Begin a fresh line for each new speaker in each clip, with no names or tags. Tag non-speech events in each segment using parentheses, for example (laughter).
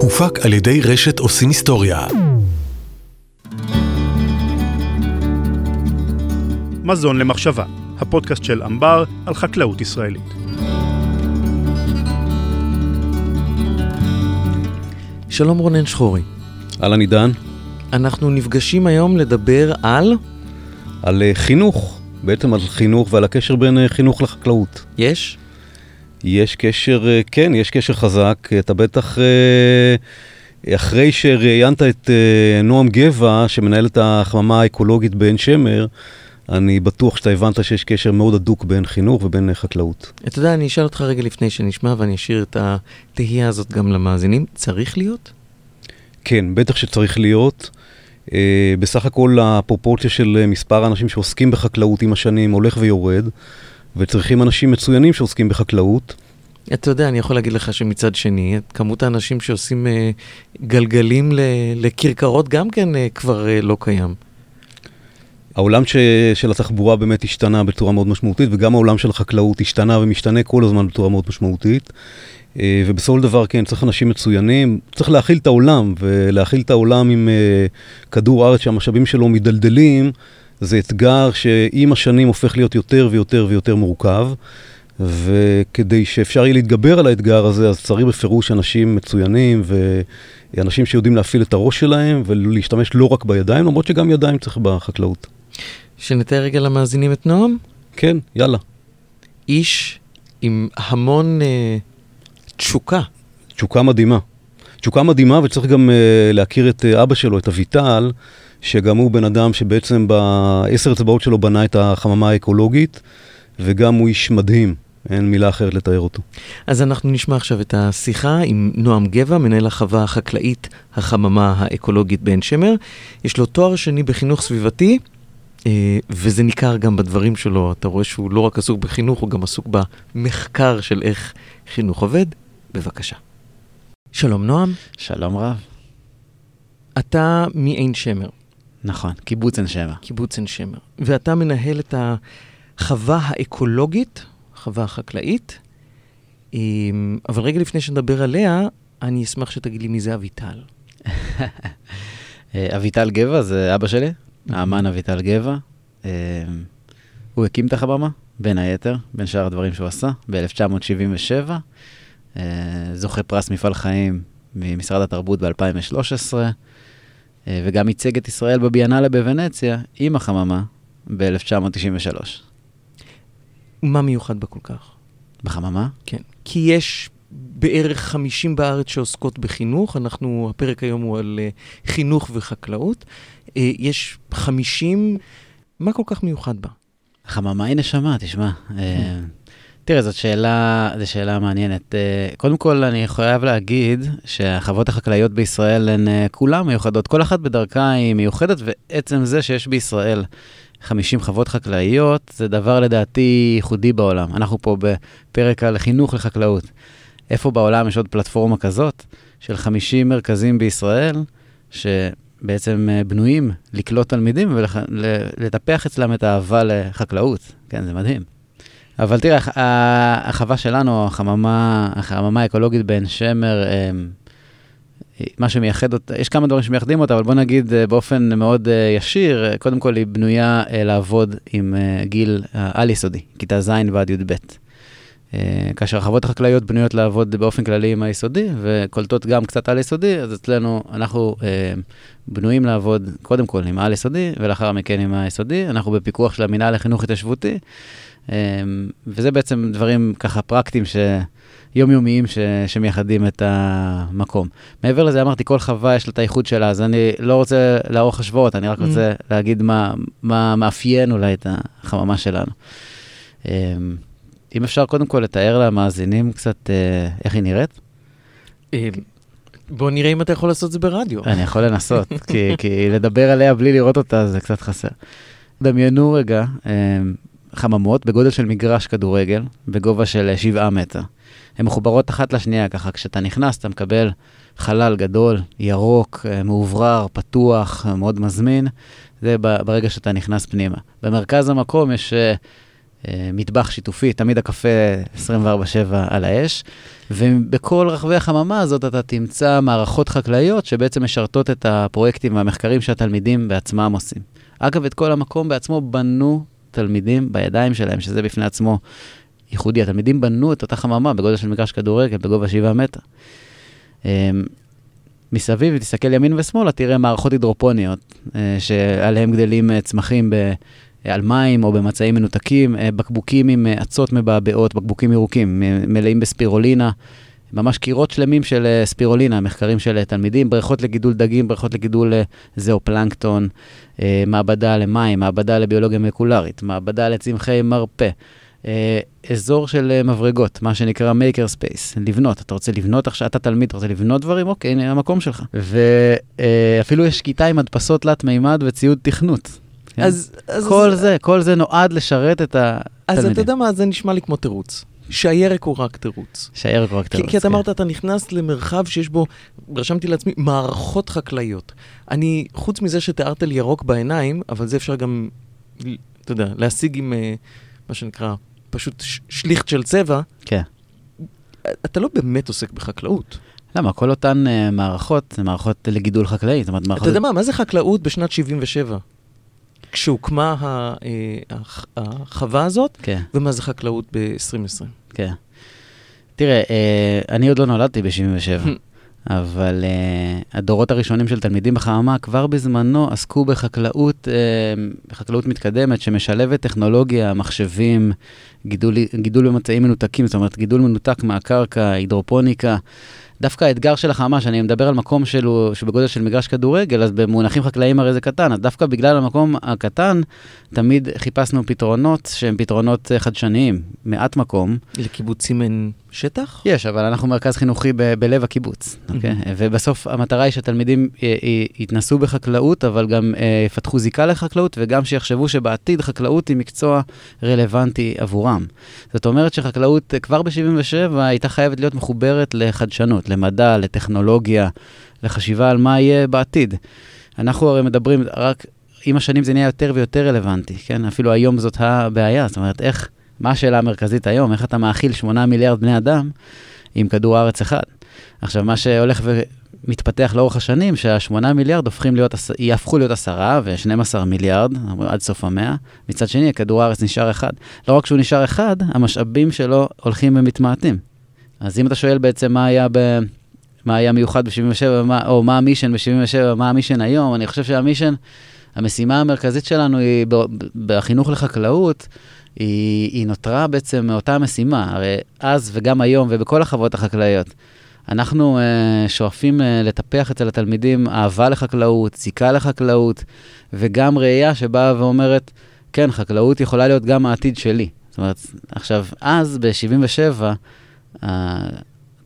הופק על ידי רשת עושים היסטוריה.
מזון למחשבה, הפודקאסט של אמבר על חקלאות ישראלית.
שלום רונן שחורי.
אהלן עידן.
אנחנו נפגשים היום לדבר על...
על uh, חינוך, בעצם על חינוך ועל הקשר בין uh, חינוך לחקלאות.
יש?
יש קשר, uh, כן, יש קשר חזק. אתה בטח, uh, אחרי שראיינת את uh, נועם גבע, שמנהל את החממה האקולוגית בעין שמר, אני בטוח שאתה הבנת שיש קשר מאוד הדוק בין חינוך ובין חקלאות.
אתה יודע, אני אשאל אותך רגע לפני שנשמע ואני אשאיר את התהייה הזאת גם למאזינים. צריך להיות?
כן, בטח שצריך להיות. בסך הכל הפרופורציה של מספר האנשים שעוסקים בחקלאות עם השנים הולך ויורד, וצריכים אנשים מצוינים שעוסקים בחקלאות.
אתה יודע, אני יכול להגיד לך שמצד שני, כמות האנשים שעושים uh, גלגלים לכרכרות גם כן uh, כבר uh, לא קיים.
העולם ש, של התחבורה באמת השתנה בצורה מאוד משמעותית, וגם העולם של החקלאות השתנה ומשתנה כל הזמן בצורה מאוד משמעותית. אה, ובסופו של דבר, כן, צריך אנשים מצוינים, צריך להכיל את העולם, ולהכיל את העולם עם אה, כדור הארץ שהמשאבים שלו מדלדלים, זה אתגר שעם השנים הופך להיות יותר ויותר ויותר מורכב. וכדי שאפשר יהיה להתגבר על האתגר הזה, אז צריך בפירוש אנשים מצוינים ואנשים שיודעים להפעיל את הראש שלהם ולהשתמש לא רק בידיים, למרות שגם ידיים צריך בחקלאות.
שנתאר רגע למאזינים את נועם?
כן, יאללה.
איש עם המון אה, תשוקה.
תשוקה מדהימה. תשוקה מדהימה, וצריך גם אה, להכיר את אה, אבא שלו, את אביטל, שגם הוא בן אדם שבעצם בעשר אצבעות שלו בנה את החממה האקולוגית, וגם הוא איש מדהים. אין מילה אחרת לתאר אותו.
אז אנחנו נשמע עכשיו את השיחה עם נועם גבע, מנהל החווה החקלאית, החממה האקולוגית בעין שמר. יש לו תואר שני בחינוך סביבתי, אה, וזה ניכר גם בדברים שלו, אתה רואה שהוא לא רק עסוק בחינוך, הוא גם עסוק במחקר של איך חינוך עובד. בבקשה. שלום נועם.
שלום רב.
אתה מעין שמר.
נכון, קיבוץ עין שמר.
קיבוץ עין שמר. ואתה מנהל את החווה האקולוגית, החווה החקלאית, אבל רגע לפני שנדבר עליה, אני אשמח שתגיד לי מי זה אביטל.
אה, אביטל גבע זה אבא שלי, האמן אביטל גבע. אה, הוא הקים את החממה, בין היתר, בין שאר הדברים שהוא עשה, ב-1977. אה, זוכה פרס מפעל חיים ממשרד התרבות ב-2013, וגם ייצג את ישראל בביאנלה בוונציה עם החממה ב-1993.
מה מיוחד בה כל כך?
בחממה?
כן. כי יש בערך 50 בארץ שעוסקות בחינוך, אנחנו, הפרק היום הוא על uh, חינוך וחקלאות. Uh, יש 50, מה כל כך מיוחד בה?
חממה היא נשמה, תשמע. Uh, תראה, זאת שאלה, זו שאלה מעניינת. Uh, קודם כל, אני חייב להגיד שהחוות החקלאיות בישראל הן uh, כולן מיוחדות. כל אחת בדרכה היא מיוחדת, ועצם זה שיש בישראל 50 חוות חקלאיות, זה דבר לדעתי ייחודי בעולם. אנחנו פה בפרק על חינוך לחקלאות. איפה בעולם יש עוד פלטפורמה כזאת של 50 מרכזים בישראל, שבעצם אה, בנויים לקלוט תלמידים ולטפח אצלם את האהבה לחקלאות. כן, זה מדהים. אבל תראה, החווה שלנו, החממה, החממה האקולוגית בעין שמר, אה, מה שמייחד אותה, יש כמה דברים שמייחדים אותה, אבל בוא נגיד אה, באופן מאוד ישיר, קודם כל היא בנויה לעבוד עם גיל העל-יסודי, כיתה ז' ועד י"ב. אה, כאשר החוות החקלאיות בנויות לעבוד באופן כללי עם היסודי וקולטות גם קצת על יסודי, אז אצלנו אנחנו אה, בנויים לעבוד קודם כל עם על יסודי ולאחר מכן עם היסודי. אנחנו בפיקוח של המינהל לחינוך התיישבותי, אה, וזה בעצם דברים ככה פרקטיים ש... יומיומיים ש... שמייחדים את המקום. מעבר לזה, אמרתי, כל חווה יש לה את הייחוד שלה, אז אני לא רוצה לערוך השוואות, אני רק mm. רוצה להגיד מה, מה מאפיין אולי את החממה שלנו. אה, אם אפשר קודם כל לתאר למאזינים קצת אה, איך היא נראית.
אה, בוא נראה אם אתה יכול לעשות את זה ברדיו.
אני יכול לנסות, (laughs) כי, כי לדבר עליה בלי לראות אותה זה קצת חסר. דמיינו רגע אה, חממות בגודל של מגרש כדורגל, בגובה של 7 מטר. הן מחוברות אחת לשנייה, ככה כשאתה נכנס אתה מקבל חלל גדול, ירוק, אה, מאוברר, פתוח, מאוד מזמין. זה ברגע שאתה נכנס פנימה. במרכז המקום יש... אה, אה, מטבח שיתופי, תמיד הקפה 24/7 על האש, ובכל רחבי החממה הזאת אתה תמצא מערכות חקלאיות שבעצם משרתות את הפרויקטים והמחקרים שהתלמידים בעצמם עושים. אגב, את כל המקום בעצמו בנו תלמידים בידיים שלהם, שזה בפני עצמו ייחודי. התלמידים בנו את אותה חממה בגודל של מגרש כדורגל, בגובה 7 מטר. אמ, מסביב, תסתכל ימין ושמאלה, תראה מערכות הידרופוניות, אה, שעליהן גדלים אה, צמחים ב... על מים או במצעים מנותקים, אה, בקבוקים עם אצות מבעבעות, בקבוקים ירוקים, מלאים בספירולינה, ממש קירות שלמים של ספירולינה, מחקרים של תלמידים, בריכות לגידול דגים, בריכות לגידול זואופלנקטון, מעבדה למים, מעבדה לביולוגיה מולקולרית, מעבדה לצמחי מרפא. אה, אזור של אה, מברגות, מה שנקרא maker space, לבנות. אתה רוצה לבנות עכשיו, אתה תלמיד, אתה רוצה לבנות דברים? אוקיי, הנה המקום שלך. ואפילו אה, יש כיתה עם הדפסות תלת מימד וציוד תכנות. כן? אז, אז... כל אז... זה, כל זה נועד לשרת את התלמידים.
אז אתה יודע מה, זה נשמע לי כמו תירוץ. שהירק הוא רק תירוץ.
שהירק הוא רק תירוץ,
כי, כי אתה כן. אמרת, אתה נכנס למרחב שיש בו, רשמתי לעצמי, מערכות חקלאיות. אני, חוץ מזה שתיארת לי ירוק בעיניים, אבל זה אפשר גם, אתה יודע, להשיג עם מה שנקרא פשוט שליכט של צבע,
כן.
אתה לא באמת עוסק בחקלאות.
למה? כל אותן uh, מערכות, זה מערכות לגידול חקלאי. זאת אומרת,
מערכות... אתה יודע מה, מה זה חקלאות בשנת 77? כשהוקמה ה, uh, החווה הזאת,
כן.
ומה זה חקלאות ב-2020.
כן. תראה, uh, אני עוד לא נולדתי ב-77. (laughs) אבל uh, הדורות הראשונים של תלמידים בחממה כבר בזמנו עסקו בחקלאות, בחקלאות מתקדמת שמשלבת טכנולוגיה, מחשבים, גידול, גידול במצעים מנותקים, זאת אומרת גידול מנותק מהקרקע, הידרופוניקה. דווקא האתגר של החממה, שאני מדבר על מקום שלו, שבגודל של מגרש כדורגל, אז במונחים חקלאיים הרי זה קטן, אז דווקא בגלל המקום הקטן, תמיד חיפשנו פתרונות שהם פתרונות אה, חדשניים, מעט מקום.
לקיבוצים אין שטח?
יש, אבל אנחנו מרכז חינוכי ב- בלב הקיבוץ, אוקיי? Okay? ובסוף המטרה היא שתלמידים אה, אה, יתנסו בחקלאות, אבל גם יפתחו זיקה לחקלאות, וגם שיחשבו שבעתיד חקלאות היא מקצוע רלוונטי עבורם. זאת אומרת שחקלאות כבר ב-77' הייתה חייבת להיות מחוברת לחדשנות, למדע, לטכנולוגיה, לחשיבה על מה יהיה בעתיד. אנחנו הרי מדברים, רק עם השנים זה נהיה יותר ויותר רלוונטי, כן? אפילו היום זאת הבעיה, זאת אומרת, איך, מה השאלה המרכזית היום? איך אתה מאכיל 8 מיליארד בני אדם עם כדור הארץ אחד? עכשיו, מה שהולך ומתפתח לאורך השנים, שה-8 מיליארד הופכים להיות, יהפכו להיות 10 ו-12 מיליארד עד סוף המאה. מצד שני, כדור הארץ נשאר אחד. לא רק שהוא נשאר אחד, המשאבים שלו הולכים ומתמעטים. אז אם אתה שואל בעצם מה היה ב... מה היה מיוחד ב-77, או מה המישן ב-77, מה המישן היום, אני חושב שהמישן, המשימה המרכזית שלנו היא בחינוך לחקלאות, היא, היא נותרה בעצם מאותה משימה. הרי אז וגם היום ובכל החוות החקלאיות, אנחנו uh, שואפים uh, לטפח אצל התלמידים אהבה לחקלאות, זיקה לחקלאות, וגם ראייה שבאה ואומרת, כן, חקלאות יכולה להיות גם העתיד שלי. זאת אומרת, עכשיו, אז, ב-77,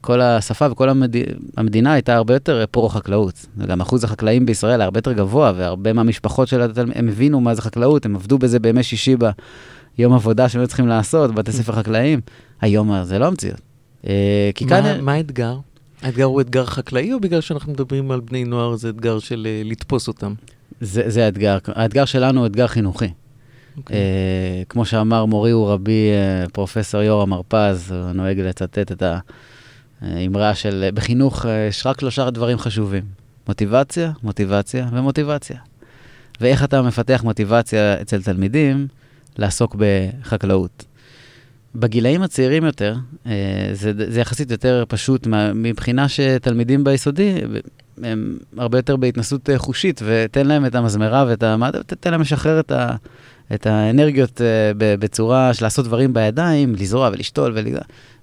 כל השפה וכל המד... המדינה הייתה הרבה יותר פרו-חקלאות. וגם אחוז החקלאים בישראל היה הרבה יותר גבוה, והרבה מהמשפחות של התלמידים, הם הבינו מה זה חקלאות, הם עבדו בזה בימי שישי ביום עבודה שהם היו צריכים לעשות, בתי ספר חקלאיים. היום זה לא המציאות.
אה, כי כאן... מה האתגר? האתגר הוא אתגר חקלאי, או בגלל שאנחנו מדברים על בני נוער, זה אתגר של אה, לתפוס אותם?
זה, האתגר. האתגר שלנו הוא אתגר חינוכי. Okay. אוקיי. אה, כמו שאמר מורי ורבי אה, פרופסור יורם הרפז, הוא נוהג לצטט את האמרה של אה, בחינוך יש רק שלושה דברים חשובים, מוטיבציה, מוטיבציה ומוטיבציה. ואיך אתה מפתח מוטיבציה אצל תלמידים לעסוק בחקלאות. בגילאים הצעירים יותר, אה, זה, זה יחסית יותר פשוט מבחינה שתלמידים ביסודי הם הרבה יותר בהתנסות אה, חושית, ותן להם את המזמרה ואת ה... תן להם לשחרר את, ה, את האנרגיות אה, בצורה של לעשות דברים בידיים, לזרוע ולשתול ול...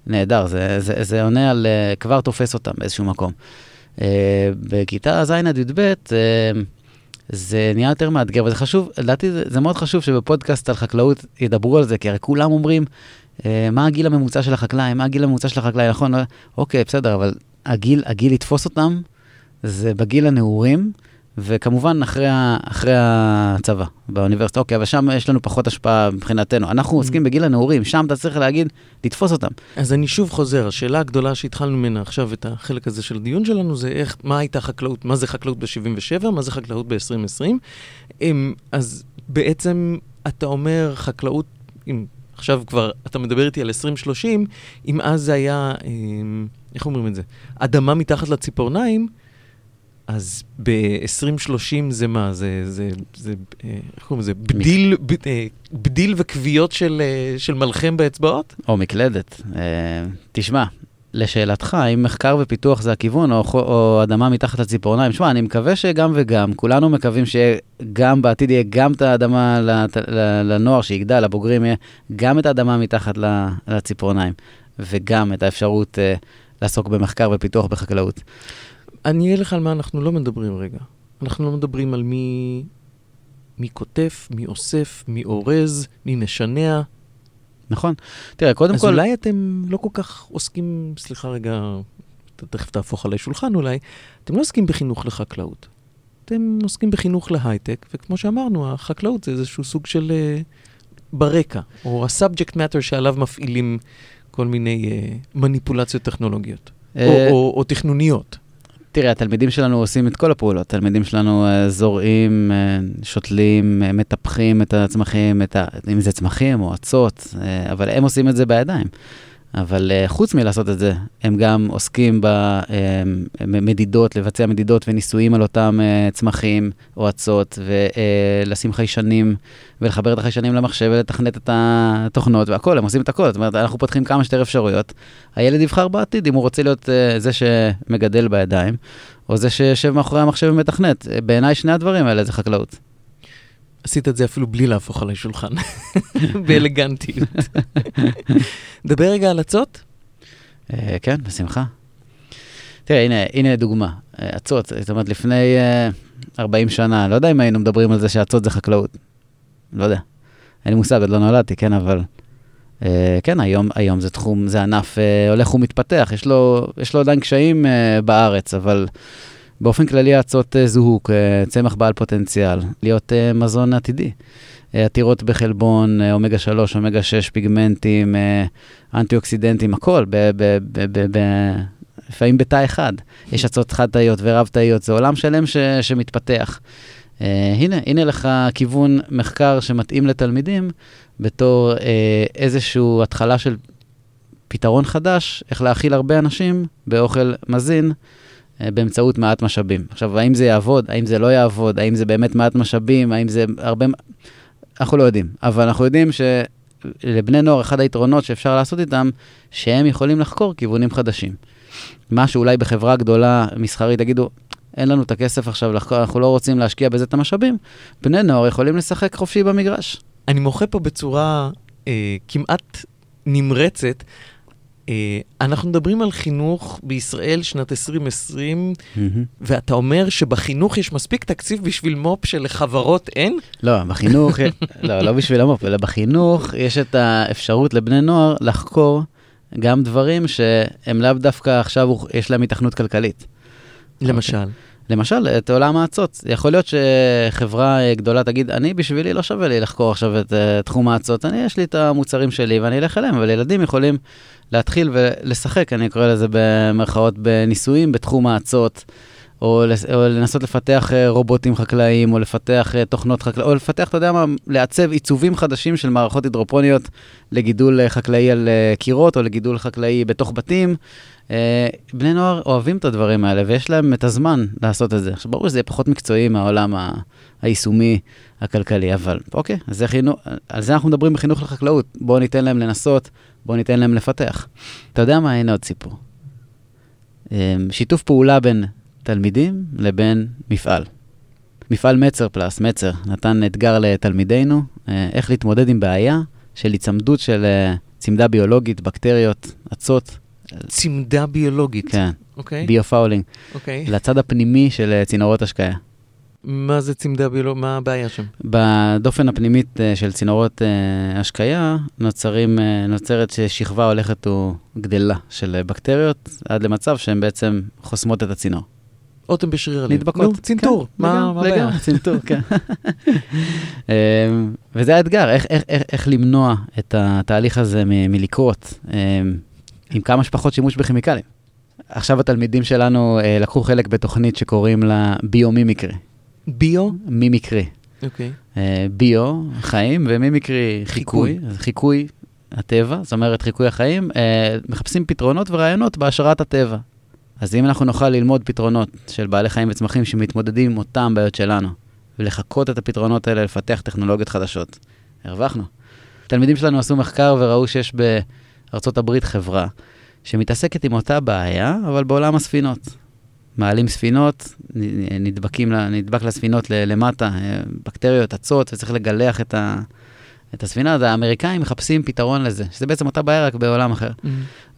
נהדר, זה, זה, זה עונה על... כבר תופס אותם באיזשהו מקום. בכיתה ז' עד י"ב, זה נהיה יותר מאתגר, וזה חשוב, לדעתי זה, זה מאוד חשוב שבפודקאסט על חקלאות ידברו על זה, כי הרי כולם אומרים, אה, מה הגיל הממוצע של החקלאי, מה הגיל הממוצע של החקלאי, נכון? אוקיי, בסדר, אבל הגיל, הגיל לתפוס אותם זה בגיל הנעורים, וכמובן אחרי, ה, אחרי הצבא, באוניברסיטה. אוקיי, אבל שם יש לנו פחות השפעה מבחינתנו. אנחנו עוסקים בגיל הנעורים, שם אתה צריך להגיד, לתפוס אותם.
אז אני שוב חוזר, השאלה הגדולה שהתחלנו ממנה עכשיו, את החלק הזה של הדיון שלנו, זה איך, מה הייתה חקלאות, מה זה חקלאות ב-77, מה זה חקלאות ב-2020. אז בעצם אתה אומר חקלאות, אם עכשיו כבר, אתה מדבר איתי על 2030, אם אז זה היה, אה, איך אומרים את זה? אדמה מתחת לציפורניים, אז ב-2030 זה מה? זה, זה, זה, אה, איך קוראים לזה? בדיל, ב, אה, בדיל וכוויות של, אה, של מלחם באצבעות?
או מקלדת. תשמע, לשאלתך, האם מחקר ופיתוח זה הכיוון, או, או אדמה מתחת לציפורניים? שמע, אני מקווה שגם וגם, כולנו מקווים שגם בעתיד יהיה גם את האדמה לת, לנוער שיגדל, לבוגרים יהיה גם את האדמה מתחת לציפורניים, וגם את האפשרות uh, לעסוק במחקר ופיתוח בחקלאות.
אני אהיה לך על מה אנחנו לא מדברים רגע. אנחנו לא מדברים על מי, מי כותב, מי אוסף, מי אורז, מי משנע.
נכון. תראה, קודם
אז
כל...
אז אולי אתם לא כל כך עוסקים, סליחה רגע, אתה תכף תהפוך עליי שולחן אולי, אתם לא עוסקים בחינוך לחקלאות. אתם עוסקים בחינוך להייטק, וכמו שאמרנו, החקלאות זה איזשהו סוג של uh, ברקע, או ה-subject matter שעליו מפעילים כל מיני uh, מניפולציות טכנולוגיות, או, או, או תכנוניות.
תראה, התלמידים שלנו עושים את כל הפעולות. התלמידים שלנו uh, זורעים, uh, שותלים, uh, מטפחים את הצמחים, את ה... אם זה צמחים או אצות, אבל הם עושים את זה בידיים. אבל uh, חוץ מלעשות את זה, הם גם עוסקים במדידות, uh, לבצע מדידות וניסויים על אותם uh, צמחים או אצות, ולשים uh, חיישנים, ולחבר את החיישנים למחשב ולתכנת את התוכנות והכול, הם עושים את הכל. זאת אומרת, אנחנו פותחים כמה שיותר אפשרויות. הילד יבחר בעתיד אם הוא רוצה להיות uh, זה שמגדל בידיים, או זה שיושב מאחורי המחשב ומתכנת. בעיניי שני הדברים האלה זה חקלאות.
עשית את זה אפילו בלי להפוך עליי שולחן, (laughs) באלגנטיות. דבר רגע על אצות.
אה, כן, בשמחה. תראה, הנה, הנה דוגמה. אצות, זאת אומרת, לפני 40 שנה, לא יודע אם היינו מדברים על זה שאצות זה חקלאות. לא יודע. אין לי מושג, עוד לא נולדתי, כן, אבל... כן, היום, היום זה תחום, זה ענף הולך ומתפתח, יש לו, יש לו עדיין קשיים בארץ, אבל באופן כללי האצות זוהו כצמח בעל פוטנציאל, להיות מזון עתידי. עתירות בחלבון, אומגה 3, אומגה 6, פיגמנטים, אנטי-אוקסידנטים, הכל, לפעמים בתא אחד. יש אצות חד-תאיות ורב-תאיות, זה עולם שלם ש, שמתפתח. Uh, הנה, הנה לך כיוון מחקר שמתאים לתלמידים בתור uh, איזושהי התחלה של פתרון חדש, איך להאכיל הרבה אנשים באוכל מזין. באמצעות מעט משאבים. עכשיו, האם זה יעבוד, האם זה לא יעבוד, האם זה באמת מעט משאבים, האם זה הרבה... אנחנו לא יודעים, אבל אנחנו יודעים שלבני נוער, אחד היתרונות שאפשר לעשות איתם, שהם יכולים לחקור כיוונים חדשים. מה שאולי בחברה גדולה, מסחרית, יגידו, אין לנו את הכסף עכשיו לחקור, אנחנו לא רוצים להשקיע בזה את המשאבים, בני נוער יכולים לשחק חופשי במגרש.
אני מוחה פה בצורה אה, כמעט נמרצת. Uh, אנחנו מדברים על חינוך בישראל שנת 2020, mm-hmm. ואתה אומר שבחינוך יש מספיק תקציב בשביל מו"פ שלחברות אין?
לא, בחינוך, לא, לא בשביל המו"פ, אלא בחינוך יש את האפשרות לבני נוער לחקור גם דברים שהם לאו דווקא עכשיו יש להם התכנות כלכלית.
למשל? Okay.
למשל, את עולם האצות. יכול להיות שחברה גדולה תגיד, אני בשבילי לא שווה לי לחקור עכשיו את uh, תחום האצות, אני יש לי את המוצרים שלי ואני אלך אליהם, אבל ילדים יכולים להתחיל ולשחק, אני קורא לזה במרכאות, בניסויים בתחום האצות, או, או לנסות לפתח uh, רובוטים חקלאיים, או לפתח uh, תוכנות חקלאיות, או לפתח, אתה יודע מה, לעצב עיצובים חדשים של מערכות הידרופוניות לגידול uh, חקלאי על קירות, או לגידול חקלאי בתוך בתים. בני נוער אוהבים את הדברים האלה, ויש להם את הזמן לעשות את זה. עכשיו, ברור שזה יהיה פחות מקצועי מהעולם ה- היישומי הכלכלי, אבל אוקיי, אז זה חינוך, על זה אנחנו מדברים בחינוך לחקלאות. בואו ניתן להם לנסות, בואו ניתן להם לפתח. אתה יודע מה? הנה עוד סיפור. שיתוף פעולה בין תלמידים לבין מפעל. מפעל מצר פלאס, מצר, נתן אתגר לתלמידינו, uh, איך להתמודד עם בעיה של היצמדות של אה, צמדה ביולוגית, בקטריות, אצות.
צמדה ביולוגית.
כן,
אוקיי.
bio-fouling.
אוקיי.
לצד הפנימי של אה, צינורות השקיה.
מה זה צמדה ביולוגית? מה הבעיה שם?
בדופן הפנימית של צינורות השקיה נוצרים, נוצרת שכבה הולכת וגדלה של בקטריות, עד למצב שהן בעצם חוסמות את הצינור.
אוטם בשריר הלב.
נדבקות.
נו, צנתור.
כן,
מה
לגמרי,
מה הבעיה?
צנתור, כן. (laughs) אמ, וזה האתגר, איך, איך, איך, איך למנוע את התהליך הזה מלקרות אמ, עם כמה שפחות שימוש בכימיקלים. עכשיו התלמידים שלנו אה, לקחו חלק בתוכנית שקוראים לה ביו-מימיקרי.
ביו?
מימיקרי.
אוקיי.
אה, ביו, חיים, ומימיקרי, חיקוי.
חיקוי
הטבע, זאת אומרת חיקוי החיים, אה, מחפשים פתרונות ורעיונות בהשראת הטבע. אז אם אנחנו נוכל ללמוד פתרונות של בעלי חיים וצמחים שמתמודדים עם אותם בעיות שלנו, ולחקות את הפתרונות האלה, לפתח טכנולוגיות חדשות, הרווחנו. תלמידים שלנו עשו מחקר וראו שיש בארצות הברית חברה שמתעסקת עם אותה בעיה, אבל בעולם הספינות. מעלים ספינות, נדבקים, נדבק לספינות למטה, אה, בקטריות, אצות, וצריך לגלח את, ה, את הספינה. אז האמריקאים מחפשים פתרון לזה, שזה בעצם אותה בעיה רק בעולם אחר. Mm-hmm.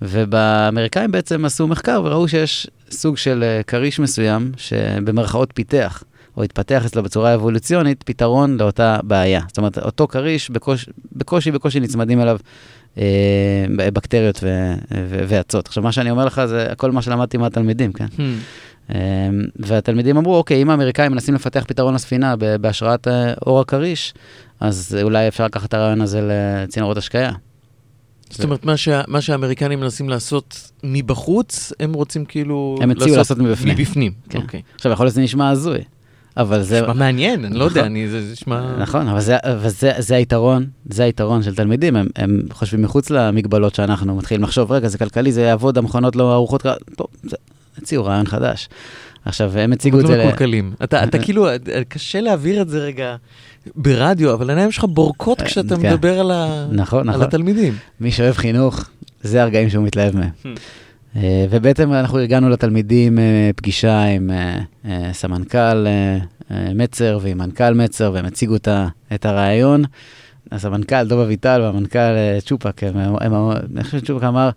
ובאמריקאים בעצם עשו מחקר וראו שיש סוג של אה, כריש מסוים, שבמרכאות פיתח, או התפתח אצלו בצורה אבולוציונית, פתרון לאותה בעיה. זאת אומרת, אותו כריש, בקוש, בקושי בקושי נצמדים אליו אה, בקטריות ואצות. עכשיו, מה שאני אומר לך זה הכל מה שלמדתי מהתלמידים, כן? Hmm. אה, והתלמידים אמרו, אוקיי, אם האמריקאים מנסים לפתח פתרון לספינה בהשראת אה, אור הכריש, אז אולי אפשר לקחת את הרעיון הזה לצינורות השקיה.
זאת אומרת, מה, שה, מה שהאמריקנים מנסים לעשות מבחוץ, הם רוצים כאילו...
הם הציעו לעשות מבפנים.
מבפנים,
כן. אוקיי. עכשיו, יכול להיות שזה נשמע הזוי. אבל זה...
נשמע מעניין, אני לא יודע, נכון. אני, זה נשמע...
נכון, אבל זה, אבל זה, זה היתרון, זה היתרון של תלמידים, הם, הם חושבים מחוץ למגבלות שאנחנו מתחילים לחשוב, רגע, זה כלכלי, זה יעבוד, המכונות לא ארוחות, טוב, זה, הציעו רעיון חדש. עכשיו, הם הציגו את זה...
לא מקולקלים. אתה, אתה כאילו, קשה להעביר את זה רגע ברדיו, אבל העיניים שלך בורקות כשאתה כן. מדבר על, ה... נכון, על נכון. התלמידים.
מי שאוהב חינוך, זה הרגעים שהוא מתלהב מהם. Hmm. אה, ובעצם אנחנו הגענו לתלמידים אה, פגישה עם אה, סמנכ"ל מצר ועם מנכ"ל מצר, והם הציגו את הרעיון. אז המנכ"ל דוב אביטל והמנכ"ל צ'ופק, אני חושב שצ'ופק אמר,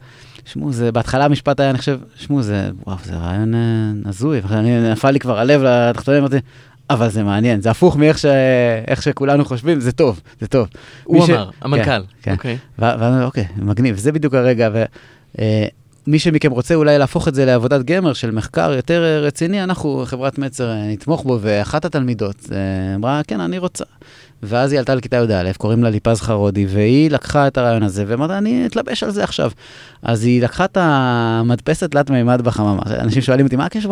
שמעו, זה בהתחלה המשפט היה, אני חושב, שמעו, זה, וואו, זה רעיון הזוי, נפל לי כבר הלב לתחתונים, אמרתי, אבל זה מעניין, זה הפוך מאיך ש... שכולנו חושבים, זה טוב, זה טוב.
הוא אמר, ש... המנכ"ל. כן,
כן. אוקיי. ואז אוקיי, מגניב, זה בדיוק הרגע. ו... מי שמכם רוצה אולי להפוך את זה לעבודת גמר של מחקר יותר אה, רציני, אנחנו, חברת מצר, אה, נתמוך בו, ואחת התלמידות אה, אמרה, כן, אני רוצה. ואז היא עלתה לכיתה י"א, קוראים לה ליפז חרודי, והיא לקחה את הרעיון הזה, ואמרה, אני אתלבש על זה עכשיו. אז היא לקחה את המדפסת תלת-מימד בחממה. אנשים שואלים אותי, מה הקשר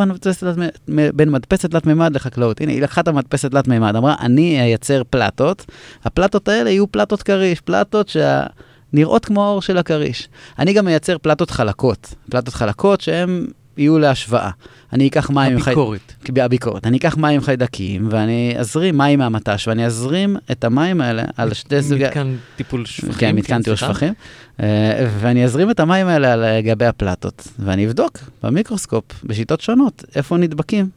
בין מדפסת תלת-מימד לחקלאות? הנה, היא לקחה את המדפסת תלת-מימד, אמרה, אני אייצר פלטות, הפלטות האלה יהיו פלטות כריש, פלטות שה... נראות כמו האור של הכריש. אני גם מייצר פלטות חלקות, פלטות חלקות שהן יהיו להשוואה. אני אקח מים...
הביקורת.
חי... הביקורת. אני אקח מים חיידקים ואני אזרים מים מהמט"ש ואני אזרים את המים האלה על שתי סוגי...
מתקן טיפול שפכים.
כן, מתקן טיפול שפכים. אה, ואני אזרים את המים האלה על גבי הפלטות ואני אבדוק במיקרוסקופ, בשיטות שונות, איפה נדבקים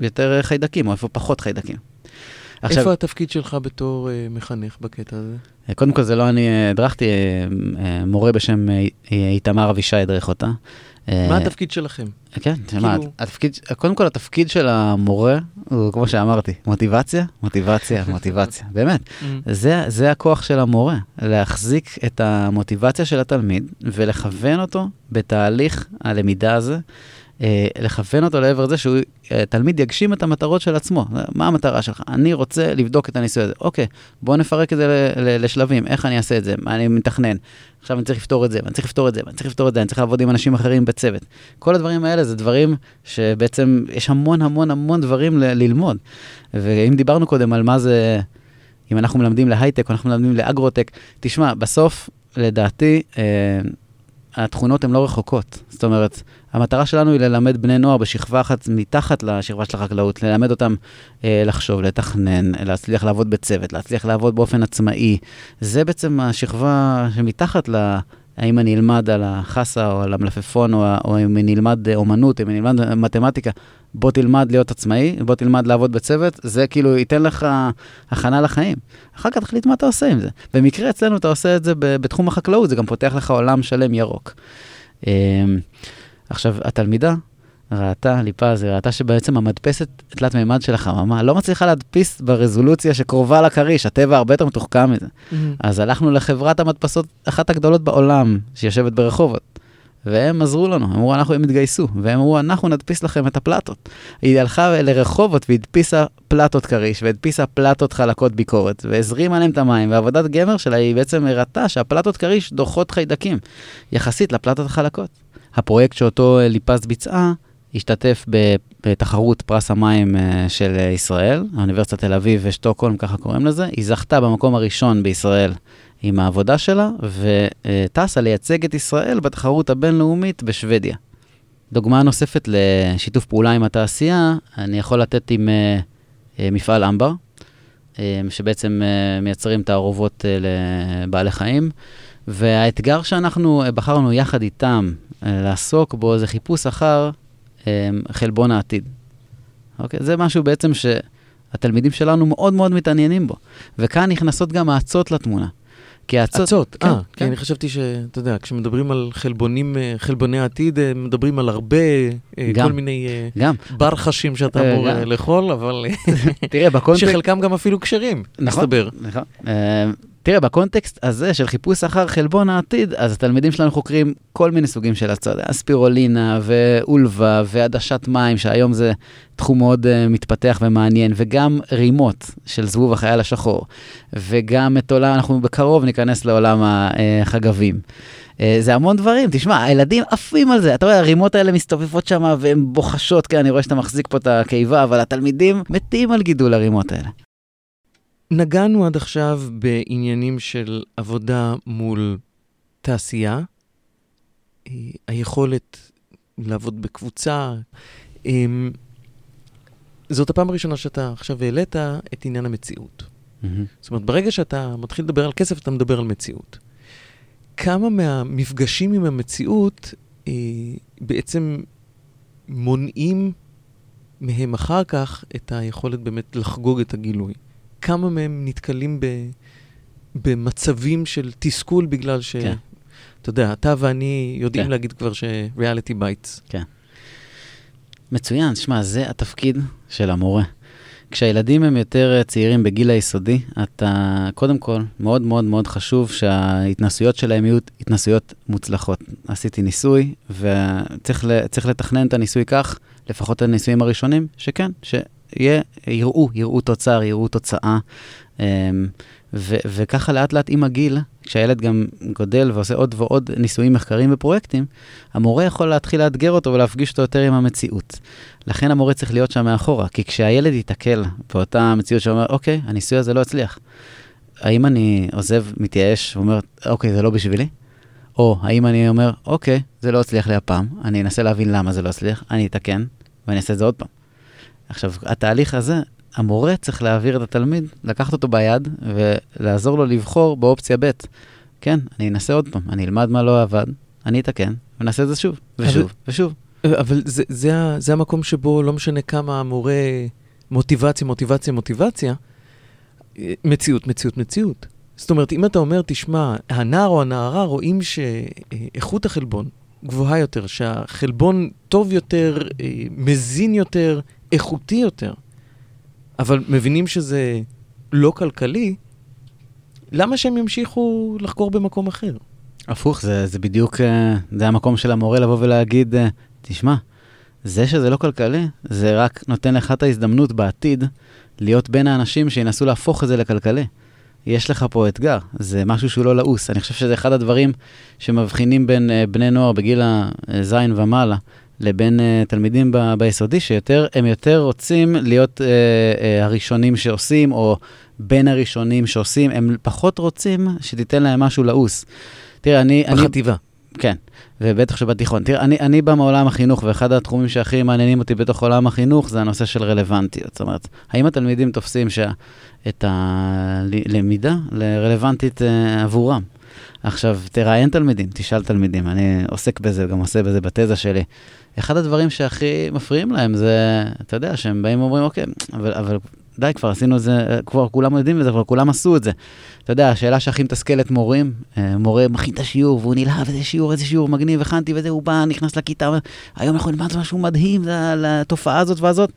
יותר חיידקים או איפה פחות חיידקים.
עכשיו, איפה התפקיד שלך בתור uh, מחנך בקטע הזה?
אה, קודם כל, זה לא אני הדרכתי, uh, uh, מורה בשם איתמר אבישי הדריך אותה.
מה התפקיד שלכם?
כן, תשמע, כאילו... התפקיד, קודם כל התפקיד של המורה הוא, כמו שאמרתי, מוטיבציה, מוטיבציה, (laughs) מוטיבציה, באמת. Mm. זה, זה הכוח של המורה, להחזיק את המוטיבציה של התלמיד ולכוון אותו בתהליך הלמידה הזה. אה, לכוון אותו לעבר זה שהוא, אה, תלמיד יגשים את המטרות של עצמו. מה המטרה שלך? אני רוצה לבדוק את הניסוי הזה. אוקיי, בוא נפרק את זה לשלבים, איך אני אעשה את זה, מה אני מתכנן. עכשיו אני צריך לפתור את זה, ואני צריך לפתור את זה, ואני צריך לפתור את זה, אני צריך לעבוד עם אנשים אחרים בצוות. כל הדברים האלה זה דברים שבעצם יש המון המון המון דברים ל- ללמוד. ואם דיברנו קודם על מה זה, אם אנחנו מלמדים להייטק או אנחנו מלמדים לאגרוטק, תשמע, בסוף, לדעתי, אה, התכונות הן לא רחוקות. זאת אומרת, המטרה שלנו היא ללמד בני נוער בשכבה אחת מתחת לשכבה של החקלאות, ללמד אותם אה, לחשוב, לתכנן, להצליח לעבוד בצוות, להצליח לעבוד באופן עצמאי. זה בעצם השכבה שמתחת ל... האם אני אלמד על החסה או על המלפפון, או, או אם אני אלמד אומנות, אם אני אלמד מתמטיקה, בוא תלמד להיות עצמאי, בוא תלמד לעבוד בצוות, זה כאילו ייתן לך הכנה לחיים. אחר כך תחליט מה אתה עושה עם זה. במקרה אצלנו אתה עושה את זה בתחום החקלאות, זה גם פותח לך עולם שלם ירוק. אמ, עכשיו, התלמידה ראתה, ליפז, היא ראתה שבעצם המדפסת תלת מימד של החממה לא מצליחה להדפיס ברזולוציה שקרובה לכריש, הטבע הרבה יותר מתוחכם מזה. Mm-hmm. אז הלכנו לחברת המדפסות, אחת הגדולות בעולם, שיושבת ברחובות. והם עזרו לנו, הם אמרו, אנחנו, הם התגייסו, והם אמרו, אנחנו נדפיס לכם את הפלטות. היא הלכה לרחובות והדפיסה פלטות כריש, והדפיסה פלטות חלקות ביקורת, והזרימה להם את המים, ועבודת גמר שלה היא בעצם הראתה שהפלטות כריש דוחות חיידקים, יחסית לפלטות החלקות. הפרויקט שאותו ליפז ביצעה, השתתף בתחרות פרס המים אה, של ישראל, האוניברסיטת תל אביב ושטוקהולם, ככה קוראים לזה. היא זכתה במקום הראשון בישראל עם העבודה שלה, וטסה לייצג את ישראל בתחרות הבינלאומית בשוודיה. דוגמה נוספת לשיתוף פעולה עם התעשייה, אני יכול לתת עם אה, אה, מפעל אמבר, אה, שבעצם אה, מייצרים תערובות אה, לבעלי חיים, והאתגר שאנחנו אה, בחרנו יחד איתם אה, לעסוק בו זה חיפוש אחר אה, חלבון העתיד. אוקיי? זה משהו בעצם שהתלמידים שלנו מאוד מאוד מתעניינים בו. וכאן נכנסות גם האצות לתמונה. כי האצות...
עצות,
כן,
אה, כי
כן.
אני חשבתי שאתה יודע, כשמדברים על חלבונים, אה, חלבוני העתיד, אה, מדברים על הרבה, אה,
גם.
כל מיני
גם,
ברחשים שאתה אמור לאכול, אבל (laughs)
תראה, בקונטקסט...
שחלקם גם אפילו כשרים,
נכון.
מסתבר.
נכון. אה, תראה, בקונטקסט הזה של חיפוש אחר חלבון העתיד, אז התלמידים שלנו חוקרים כל מיני סוגים של הצעות, אספירולינה ואולווה ועדשת מים, שהיום זה תחום מאוד uh, מתפתח ומעניין, וגם רימות של זבוב החייל השחור, וגם את עולם, אנחנו בקרוב ניכנס לעולם החגבים. Uh, זה המון דברים, תשמע, הילדים עפים על זה, אתה רואה, הרימות האלה מסתובבות שם והן בוחשות, כן, אני רואה שאתה מחזיק פה את הקיבה, אבל התלמידים מתים על גידול הרימות האלה.
נגענו עד עכשיו בעניינים של עבודה מול תעשייה, אה, היכולת לעבוד בקבוצה. אמ, זאת הפעם הראשונה שאתה עכשיו העלית את עניין המציאות. זאת אומרת, ברגע שאתה מתחיל לדבר על כסף, אתה מדבר על מציאות. כמה מהמפגשים עם המציאות אה, בעצם מונעים מהם אחר כך את היכולת באמת לחגוג את הגילוי? כמה מהם נתקלים ב, במצבים של תסכול בגלל ש...
כן.
אתה יודע, אתה ואני יודעים
כן.
להגיד כבר ש-reality bites.
מצוין, שמע, זה התפקיד של המורה. כשהילדים הם יותר צעירים בגיל היסודי, אתה, קודם כל, מאוד מאוד מאוד חשוב שההתנסויות שלהם יהיו התנסויות מוצלחות. עשיתי ניסוי, וצריך לתכנן את הניסוי כך, לפחות הניסויים הראשונים, שכן, שיהיה, יראו, יראו תוצר, יראו תוצאה. אמ, ו- וככה לאט לאט עם הגיל, כשהילד גם גודל ועושה עוד ועוד ניסויים, מחקרים ופרויקטים, המורה יכול להתחיל לאתגר אותו ולהפגיש אותו יותר עם המציאות. לכן המורה צריך להיות שם מאחורה, כי כשהילד ייתקל באותה מציאות שאומר, אוקיי, הניסוי הזה לא הצליח, האם אני עוזב, מתייאש, ואומר, אוקיי, זה לא בשבילי? או האם אני אומר, אוקיי, זה לא הצליח לי הפעם, אני אנסה להבין למה זה לא הצליח, אני אתקן, ואני אעשה את זה עוד פעם. עכשיו, התהליך הזה, המורה צריך להעביר את התלמיד, לקחת אותו ביד ולעזור לו לבחור באופציה ב'. כן, אני אנסה עוד פעם, אני אלמד מה לא עבד, אני אתקן, ונעשה את זה שוב, ושוב, ושוב.
אבל זה, זה, זה המקום שבו לא משנה כמה המורה מוטיבציה, מוטיבציה, מוטיבציה, אה, מציאות, מציאות, מציאות. זאת אומרת, אם אתה אומר, תשמע, הנער או הנערה רואים שאיכות החלבון גבוהה יותר, שהחלבון טוב יותר, אה, מזין יותר, איכותי יותר, אבל מבינים שזה לא כלכלי, למה שהם ימשיכו לחקור במקום אחר?
הפוך, זה, זה בדיוק, אה, זה המקום של המורה לבוא ולהגיד, אה, תשמע, זה שזה לא כלכלי, זה רק נותן לך את ההזדמנות בעתיד להיות בין האנשים שינסו להפוך את זה לכלכלי. יש לך פה אתגר, זה משהו שהוא לא לעוס. אני חושב שזה אחד הדברים שמבחינים בין uh, בני נוער בגיל הז' ומעלה לבין uh, תלמידים ב- ביסודי, שיותר, הם יותר רוצים להיות uh, uh, הראשונים שעושים, או בין הראשונים שעושים, הם פחות רוצים שתיתן להם משהו לעוס. תראה, אני... אני
בחטיבה.
כן, ובטח שבתיכון. תראה, אני, אני בא מעולם החינוך, ואחד התחומים שהכי מעניינים אותי בתוך עולם החינוך זה הנושא של רלוונטיות. זאת אומרת, האם התלמידים תופסים שה, את הלמידה רלוונטית uh, עבורם? עכשיו, תראיין תלמידים, תשאל תלמידים, אני עוסק בזה, גם עושה בזה בתזה שלי. אחד הדברים שהכי מפריעים להם זה, אתה יודע, שהם באים ואומרים, אוקיי, אבל, אבל די, כבר עשינו את זה, כבר כולם יודעים את זה, כבר כולם עשו את זה. אתה יודע, השאלה שהכי מתסכלת מורים, אה, מורה מכין את השיעור והוא נלהב, איזה שיעור, איזה שיעור מגניב, הכנתי וזה, הוא בא, נכנס לכיתה, היום אנחנו נלמד משהו מדהים לתופעה הזאת והזאת.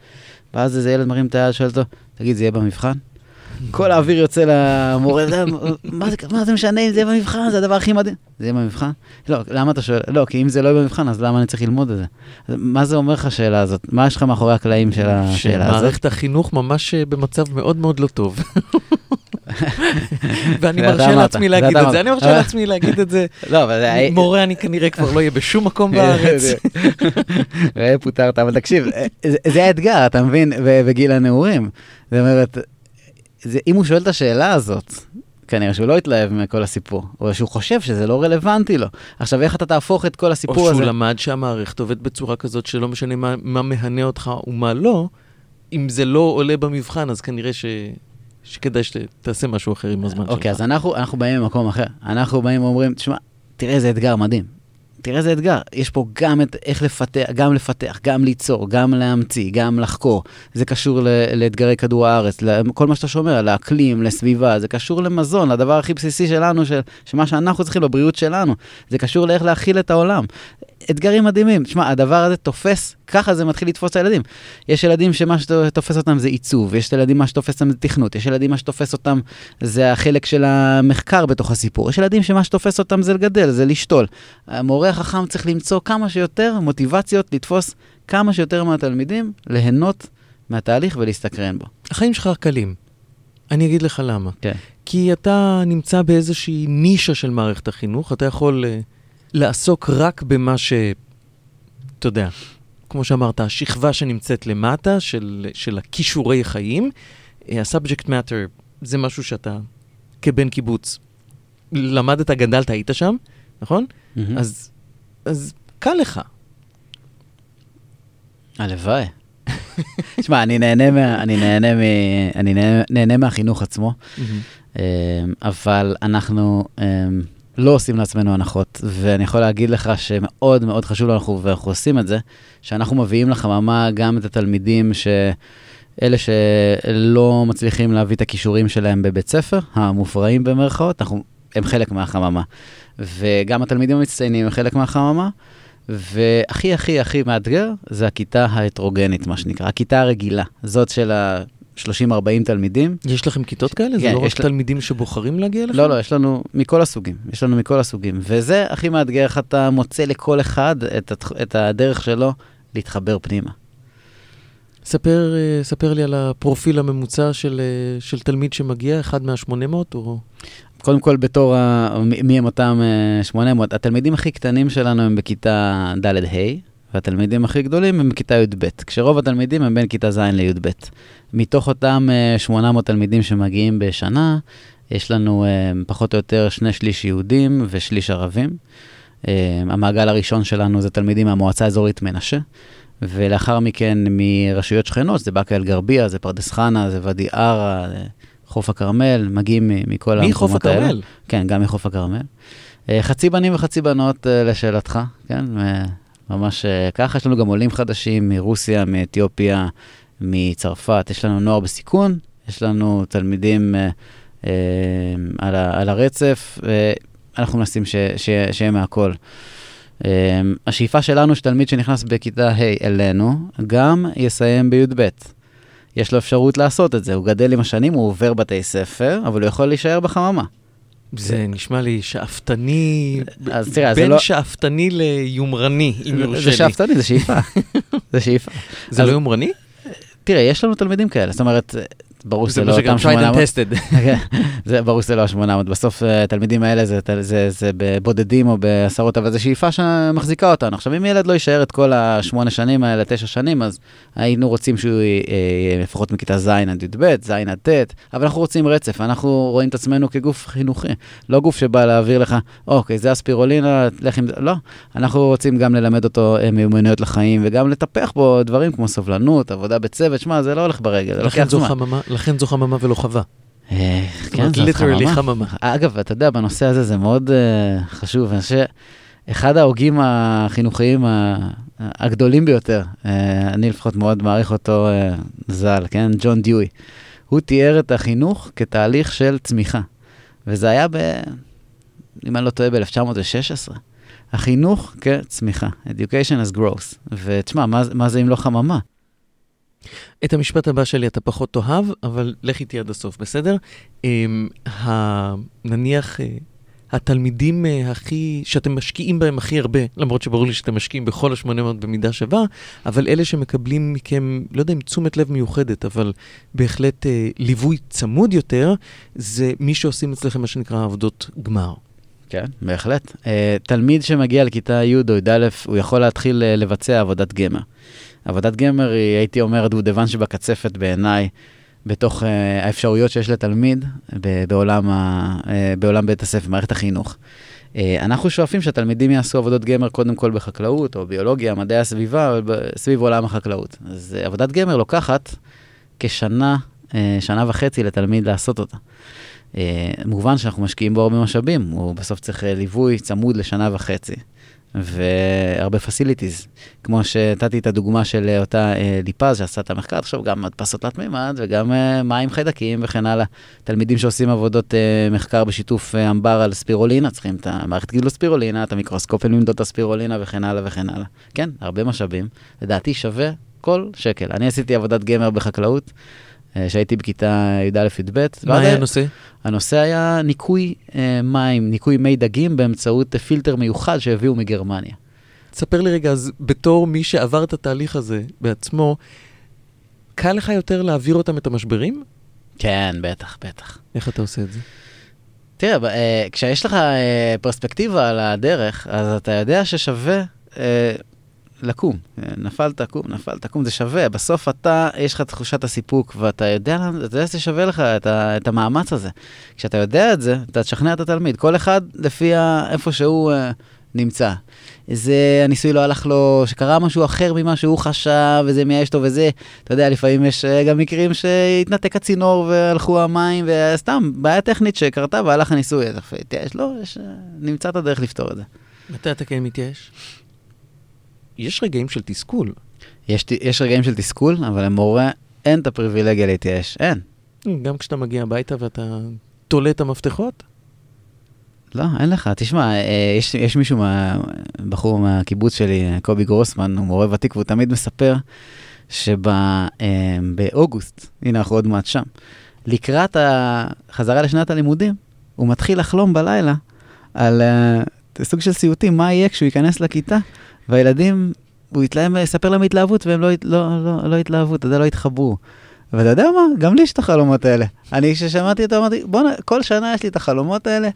ואז איזה ילד מרים את היד, שואל אותו, תגיד, זה יהיה במבחן? כל האוויר יוצא למורה, "זה- מה זה, מה זה משנה אם זה במבחן, זה הדבר הכי מדהים. זה יהיה במבחן? לא, למה אתה שואל? לא, כי אם זה לא יהיה במבחן, אז למה אני צריך ללמוד את זה? מה זה אומר לך השאלה הזאת? מה יש לך מאחורי הקלעים של השאלה הזאת?
שמערכת החינוך ממש אה, במצב מאוד מאוד לא טוב. (laughs) ואני מרשה לעצמי להגיד את. זה, אני מרשה לעצמי להגיד את זה. (laughs)
לא, אבל זה...
מורה אני כנראה כבר לא אהיה בשום מקום בארץ. (laughs)
ראה, פוטרת, אבל תקשיב, זה, זה האתגר, אתה מבין, בגיל הנעורים. זאת אומרת, זה, אם הוא שואל את השאלה הזאת, כנראה שהוא לא התלהב מכל הסיפור, או שהוא חושב שזה לא רלוונטי לו. עכשיו, איך אתה תהפוך את כל הסיפור
או
הזה?
שהוא למד שהמערכת עובדת בצורה כזאת שלא משנה מה, מה מהנה אותך ומה לא, אם זה לא עולה במבחן, אז כנראה ש... שכדאי שתעשה משהו אחר עם הזמן שלך.
אוקיי, אז אנחנו, אנחנו באים ממקום אחר. אנחנו באים ואומרים, תשמע, תראה איזה אתגר מדהים. תראה איזה אתגר, יש פה גם את איך לפתח, גם לפתח, גם ליצור, גם להמציא, גם לחקור. זה קשור ל- לאתגרי כדור הארץ, לכל מה שאתה שומע, לאקלים, לסביבה, זה קשור למזון, לדבר הכי בסיסי שלנו, של, שמה שאנחנו צריכים בבריאות שלנו. זה קשור לאיך להכיל את העולם. אתגרים מדהימים. תשמע, הדבר הזה תופס, ככה זה מתחיל לתפוס את הילדים. יש ילדים שמה שתופס אותם זה עיצוב, יש ילדים מה שתופס אותם זה תכנות, יש ילדים מה שתופס אותם זה החלק של המחקר בתוך הסיפור, יש ילדים שמה שתופס אותם זה לגדל, זה לשתול. המורה החכם צריך למצוא כמה שיותר מוטיבציות לתפוס כמה שיותר מהתלמידים, ליהנות מהתהליך ולהסתקרן בו.
החיים שלך קלים. אני אגיד לך למה.
כן.
כי אתה נמצא באיזושהי נישה של מערכת החינוך, אתה יכול uh, לעסוק רק במה ש... אתה יודע, כמו שאמרת, השכבה שנמצאת למטה של, של הכישורי חיים. ה-subject matter זה משהו שאתה כבן קיבוץ למדת, גדלת, היית שם, נכון?
Mm-hmm.
אז, אז קל לך.
הלוואי. (laughs) תשמע, אני נהנה, מה, אני נהנה, מ, אני נהנה, נהנה מהחינוך עצמו, אמ, אבל אנחנו אמ, לא עושים לעצמנו הנחות, ואני יכול להגיד לך שמאוד מאוד חשוב לנו, ואנחנו עושים את זה, שאנחנו מביאים לחממה גם את התלמידים ש... אלה שלא מצליחים להביא את הכישורים שלהם בבית ספר, המופרעים במרכאות, אנחנו, הם חלק מהחממה. וגם התלמידים המצטיינים הם חלק מהחממה, והכי הכי הכי מאתגר זה הכיתה ההטרוגנית, מה שנקרא, הכיתה הרגילה, זאת של ה-30-40 תלמידים.
יש לכם כיתות כאלה? זה
כן,
לא רק
יש ל-
תלמידים שבוחרים להגיע לכם?
לא, לא, יש לנו מכל הסוגים, יש לנו מכל הסוגים. וזה הכי מאתגר, איך אתה מוצא לכל אחד את, הת- את הדרך שלו להתחבר פנימה.
ספר, אה, ספר לי על הפרופיל הממוצע של, אה, של תלמיד שמגיע, אחד מה-800 או...
קודם כל, בתור ה... מי הם אותם אה, 800, התלמידים הכי קטנים שלנו הם בכיתה ד'-ה', והתלמידים הכי גדולים הם בכיתה י"ב, כשרוב התלמידים הם בין כיתה ז' לי"ב. מתוך אותם אה, 800 תלמידים שמגיעים בשנה, יש לנו אה, פחות או יותר שני שליש יהודים ושליש ערבים. אה, המעגל הראשון שלנו זה תלמידים מהמועצה האזורית מנשה, ולאחר מכן מרשויות שכנות, זה באקה אל-גרבייה, זה פרדס חנה, זה ואדי עארה, זה חוף הכרמל, מגיעים מכל
מחוף
המקומות האלה.
הכרמל.
כן, גם מחוף הכרמל. אה, חצי בנים וחצי בנות אה, לשאלתך, כן? אה, ממש אה, ככה. יש לנו גם עולים חדשים מרוסיה, מאתיופיה, מצרפת. יש לנו נוער בסיכון, יש לנו תלמידים אה, אה, על, ה, על הרצף. אה, אנחנו מנסים ש- ש- שיהיה מהכל. אה, השאיפה שלנו שתלמיד שנכנס בכיתה ה' אלינו, גם יסיים בי"ב. יש לו אפשרות לעשות את זה, הוא גדל עם השנים, הוא עובר בתי ספר, אבל הוא יכול להישאר בחממה.
זה נשמע לי שאפתני,
אז תראה, זה
בין
לא-
שאפתני ליומרני, אם
זה-
יורשה
זה
לי.
שאפתני, זה שאיפה. (laughs) זה שאיפה.
זה
אז-
לא יומרני?
תראה, יש לנו תלמידים כאלה, זאת אומרת, ברור
זה
שזה לא אותם
tried
800.
and tested. (laughs)
כן, זה ברור שזה לא ה-800. בסוף אה, התלמידים האלה זה, זה, זה בבודדים או בעשרות, אבל זו שאיפה שמחזיקה אותנו. עכשיו, אם ילד לא יישאר את כל השמונה שנים האלה, תשע שנים, אז היינו רוצים שהוא יהיה לפחות מכיתה ז' עד י"ב, ז' עד ט', אבל אנחנו רוצים רצף, אנחנו רואים את עצמנו כגוף חינוכי, לא גוף שבא להעביר לך, אוקיי, זה אספירולינה, לך עם זה, לא. אנחנו רוצים גם ללמד אותו אה, מיומנויות לחיים, וגם לטפח בו דברים כמו סבלנות, עבודה בצוות, שמע, זה לא הולך ברגל, זה לוקח זמן.
חממה, לכן זו חממה ולא חווה.
אה, כן, זאת
literally
חממה.
חממה.
אגב, אתה יודע, בנושא הזה זה מאוד uh, חשוב. אני חושב שאחד ההוגים החינוכיים ה- הגדולים ביותר, uh, אני לפחות מאוד מעריך אותו uh, ז"ל, כן? ג'ון דיואי. הוא תיאר את החינוך כתהליך של צמיחה. וזה היה ב... אם אני לא טועה, ב-1916. החינוך כצמיחה, education as growth. ותשמע, מה, מה זה אם לא חממה?
את המשפט הבא שלי אתה פחות תאהב, אבל לך איתי עד הסוף, בסדר? אמ, נניח, אה, התלמידים אה, הכי, שאתם משקיעים בהם הכי הרבה, למרות שברור לי שאתם משקיעים בכל ה-800 במידה שווה, אבל אלה שמקבלים מכם, לא יודע אם תשומת לב מיוחדת, אבל בהחלט אה, ליווי צמוד יותר, זה מי שעושים אצלכם מה שנקרא עבודות גמר.
כן, בהחלט. תלמיד שמגיע לכיתה י' או י"א, הוא יכול להתחיל לבצע עבודת גמר. עבודת גמר היא, הייתי אומר, הדובדבן שבקצפת בעיניי בתוך uh, האפשרויות שיש לתלמיד ב- בעולם, ה- uh, בעולם בית הספר, מערכת החינוך. Uh, אנחנו שואפים שהתלמידים יעשו עבודות גמר קודם כל בחקלאות, או ביולוגיה, מדעי הסביבה, סביב עולם החקלאות. אז uh, עבודת גמר לוקחת כשנה, uh, שנה וחצי לתלמיד לעשות אותה. Uh, מובן שאנחנו משקיעים בו הרבה משאבים, הוא בסוף צריך ליווי צמוד לשנה וחצי. והרבה פסיליטיז, כמו שנתתי את הדוגמה של אותה אה, ליפז שעשה את המחקר, עכשיו גם מדפסות תלת מימד וגם אה, מים חיידקים וכן הלאה. תלמידים שעושים עבודות אה, מחקר בשיתוף אה, אמבר על ספירולינה, צריכים את המערכת גידול ספירולינה, את המיקרוסקופ למדוד את הספירולינה וכן הלאה וכן הלאה. כן, הרבה משאבים, לדעתי שווה כל שקל. אני עשיתי עבודת גמר בחקלאות. שהייתי בכיתה י"א-י"ב.
מה היה הנושא?
הנושא היה ניקוי אה, מים, ניקוי מי דגים באמצעות פילטר מיוחד שהביאו מגרמניה.
תספר לי רגע, אז בתור מי שעבר את התהליך הזה בעצמו, קל לך יותר להעביר אותם את המשברים?
כן, בטח, בטח.
איך אתה עושה את זה?
תראה, אה, כשיש לך אה, פרספקטיבה על הדרך, אז אתה יודע ששווה אה, לקום. נפלת, קום, נפלת, קום, זה שווה. בסוף אתה, יש לך תחושת הסיפוק, ואתה יודע, אתה יודע שזה שווה לך את, ה, את המאמץ הזה. כשאתה יודע את זה, אתה תשכנע את התלמיד. כל אחד לפי איפה שהוא uh, נמצא. זה, הניסוי לא הלך לו, שקרה משהו אחר ממה שהוא חשב, וזה מייאש אותו וזה. אתה יודע, לפעמים יש uh, גם מקרים שהתנתק הצינור והלכו המים, וסתם, בעיה טכנית שקרתה והלך הניסוי. אז התייאש, לא, יש, uh, נמצא את הדרך לפתור את זה.
מתי אתה כן מתייאש? יש רגעים של תסכול.
יש, יש רגעים של תסכול, אבל למורה אין את הפריבילגיה להתייאש, אין.
גם כשאתה מגיע הביתה ואתה תולה את המפתחות?
לא, אין לך. תשמע, אה, יש, יש מישהו, מה, בחור מהקיבוץ שלי, קובי גרוסמן, הוא מורה ותיק, והוא תמיד מספר שבאוגוסט, הנה אנחנו עוד מעט שם, לקראת החזרה לשנת הלימודים, הוא מתחיל לחלום בלילה על uh, סוג של סיוטים, מה יהיה כשהוא ייכנס לכיתה, והילדים, הוא יתלהם, יספר להם התלהבות, והם לא, לא, לא, לא התלהבו, אתה יודע, לא התחברו. ואתה יודע מה? גם לי יש את החלומות האלה. אני, כששמעתי אותו, אמרתי, בוא'נה, כל שנה יש לי את החלומות האלה,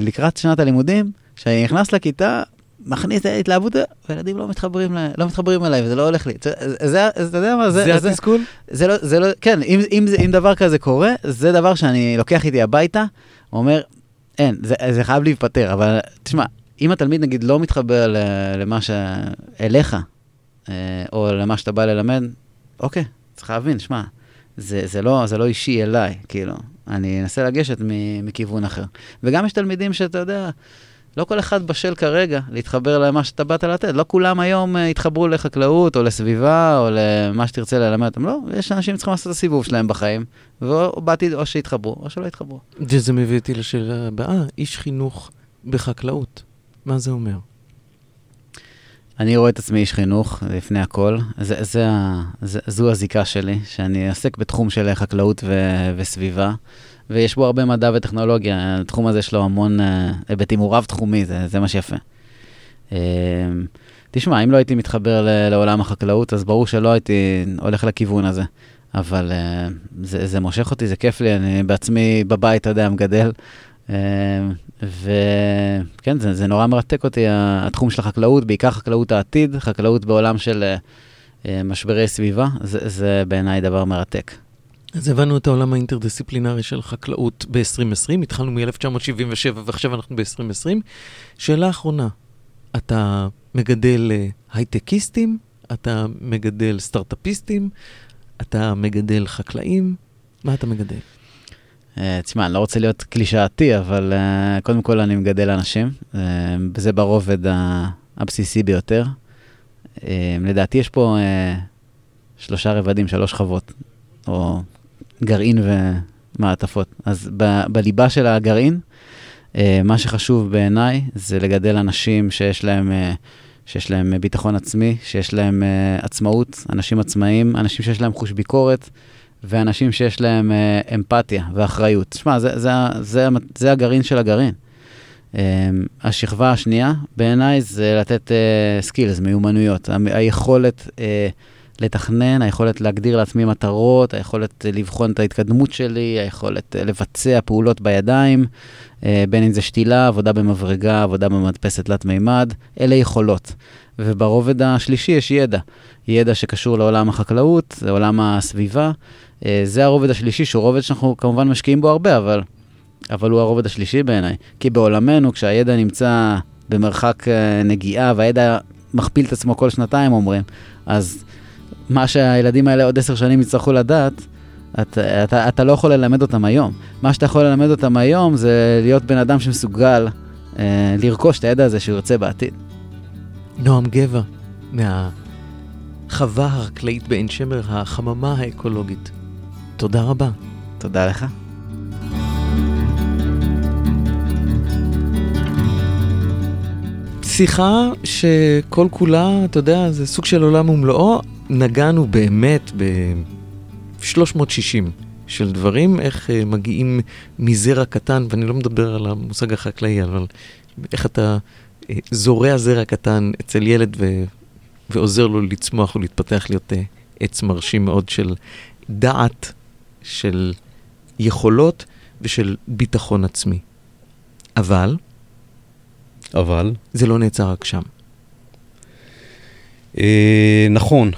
לקראת שנת הלימודים, כשאני נכנס לכיתה, מכניס את ההתלהבות, וילדים לא מתחברים, לא מתחברים אליי, וזה לא הולך לי. זה, זה, אתה יודע מה,
זה... זה התסכול?
זה לא, זה לא, כן, אם, אם, אם דבר כזה קורה, זה דבר שאני לוקח איתי הביתה, אומר, אין, זה, זה חייב להיפטר, אבל תשמע, אם התלמיד נגיד לא מתחבר למה ש... אליך, אה, או למה שאתה בא ללמד, אוקיי, צריך להבין, שמע, זה, זה, לא, זה לא אישי אליי, כאילו, אני אנסה לגשת מכיוון אחר. וגם יש תלמידים שאתה יודע, לא כל אחד בשל כרגע להתחבר למה שאתה באת לתת. לא כולם היום uh, יתחברו לחקלאות או לסביבה או למה שתרצה ללמד אותם. לא, יש אנשים שצריכים לעשות את הסיבוב שלהם בחיים, ובאתי או שיתחברו או שלא יתחברו.
וזה מביא אותי לשאלה הבאה, איש חינוך בחקלאות. מה זה אומר?
אני רואה את עצמי איש חינוך לפני הכל. זה, זה, זה, זו הזיקה שלי, שאני עוסק בתחום של חקלאות ו, וסביבה, ויש בו הרבה מדע וטכנולוגיה. התחום הזה יש לו המון uh, היבטים, הוא רב-תחומי, זה, זה מה שיפה. Uh, תשמע, אם לא הייתי מתחבר ל, לעולם החקלאות, אז ברור שלא הייתי הולך לכיוון הזה. אבל uh, זה, זה מושך אותי, זה כיף לי, אני בעצמי בבית, אתה יודע, מגדל. Uh, וכן, זה, זה נורא מרתק אותי, התחום של החקלאות, בעיקר חקלאות העתיד, חקלאות בעולם של uh, משברי סביבה, זה, זה בעיניי דבר מרתק.
אז הבנו את העולם האינטרדיסציפלינרי של חקלאות ב-2020, התחלנו מ-1977 ועכשיו אנחנו ב-2020. שאלה אחרונה, אתה מגדל הייטקיסטים, אתה מגדל סטארט-אפיסטים, אתה מגדל חקלאים, מה אתה מגדל?
אה, תשמע, אני לא רוצה להיות קלישאתי, אבל uh, קודם כל אני מגדל אנשים, uh, וזה ברובד הבסיסי ביותר. לדעתי יש פה שלושה רבדים, שלוש שכבות, או גרעין ומעטפות. אז ב- בליבה של הגרעין, מה שחשוב בעיניי זה לגדל אנשים שיש להם, שיש להם ביטחון עצמי, שיש להם עצמאות, אנשים עצמאיים, אנשים שיש להם חוש ביקורת. ואנשים שיש להם אה, אמפתיה ואחריות. תשמע, זה, זה, זה, זה הגרעין של הגרעין. אה, השכבה השנייה בעיניי זה לתת סקילס, אה, מיומנויות, ה- היכולת אה, לתכנן, היכולת להגדיר לעצמי מטרות, היכולת לבחון את ההתקדמות שלי, היכולת לבצע פעולות בידיים, בין אם זה שתילה, עבודה במברגה, עבודה במדפסת תלת מימד, אלה יכולות. וברובד השלישי יש ידע, ידע שקשור לעולם החקלאות, לעולם הסביבה. זה הרובד השלישי, שהוא רובד שאנחנו כמובן משקיעים בו הרבה, אבל, אבל הוא הרובד השלישי בעיניי. כי בעולמנו, כשהידע נמצא במרחק נגיעה והידע מכפיל את עצמו כל שנתיים, אומרים, אז מה שהילדים האלה עוד עשר שנים יצטרכו לדעת, אתה, אתה, אתה לא יכול ללמד אותם היום. מה שאתה יכול ללמד אותם היום זה להיות בן אדם שמסוגל אה, לרכוש את הידע הזה שהוא יוצא בעתיד.
נועם גבע, מהחווה החקלאית בעין שמר, החממה האקולוגית. תודה רבה.
תודה לך.
שיחה שכל כולה, אתה יודע, זה סוג של עולם ומלואו. נגענו באמת ב-360 של דברים, איך uh, מגיעים מזרע קטן, ואני לא מדבר על המושג החקלאי, אבל איך אתה זורע זרע קטן אצל ילד ו- ועוזר לו לצמוח ולהתפתח להיות uh, עץ מרשים מאוד של דעת, של יכולות ושל ביטחון עצמי. אבל...
אבל?
זה לא נעצר רק שם.
אה, נכון.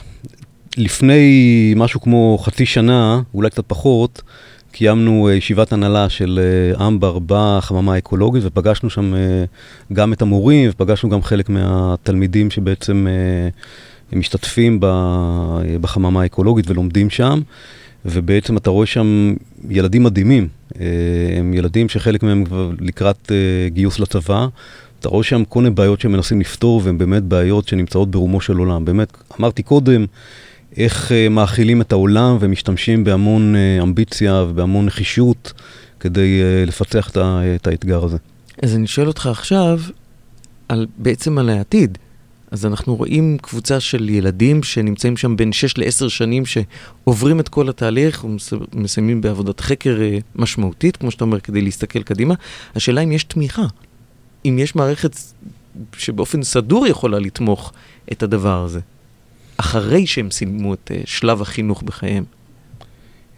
לפני משהו כמו חצי שנה, אולי קצת פחות, קיימנו אה, ישיבת הנהלה של אה, אמבר בחממה האקולוגית ופגשנו שם אה, גם את המורים ופגשנו גם חלק מהתלמידים שבעצם משתתפים בחממה האקולוגית ולומדים שם. ובעצם אתה רואה שם ילדים מדהימים, הם ילדים שחלק מהם כבר לקראת גיוס לצבא. אתה רואה שם כל מיני בעיות שהם מנסים לפתור, והן באמת בעיות שנמצאות ברומו של עולם. באמת, אמרתי קודם, איך uh, מאכילים את העולם ומשתמשים בהמון uh, אמביציה ובהמון נחישות כדי uh, לפצח את האתגר הזה.
אז אני שואל אותך עכשיו, על, בעצם על העתיד. אז אנחנו רואים קבוצה של ילדים שנמצאים שם בין 6 ל-10 שנים, שעוברים את כל התהליך ומסיימים בעבודת חקר משמעותית, כמו שאתה אומר, כדי להסתכל קדימה. השאלה אם יש תמיכה, אם יש מערכת שבאופן סדור יכולה לתמוך את הדבר הזה. אחרי שהם סיימו את uh, שלב החינוך בחייהם?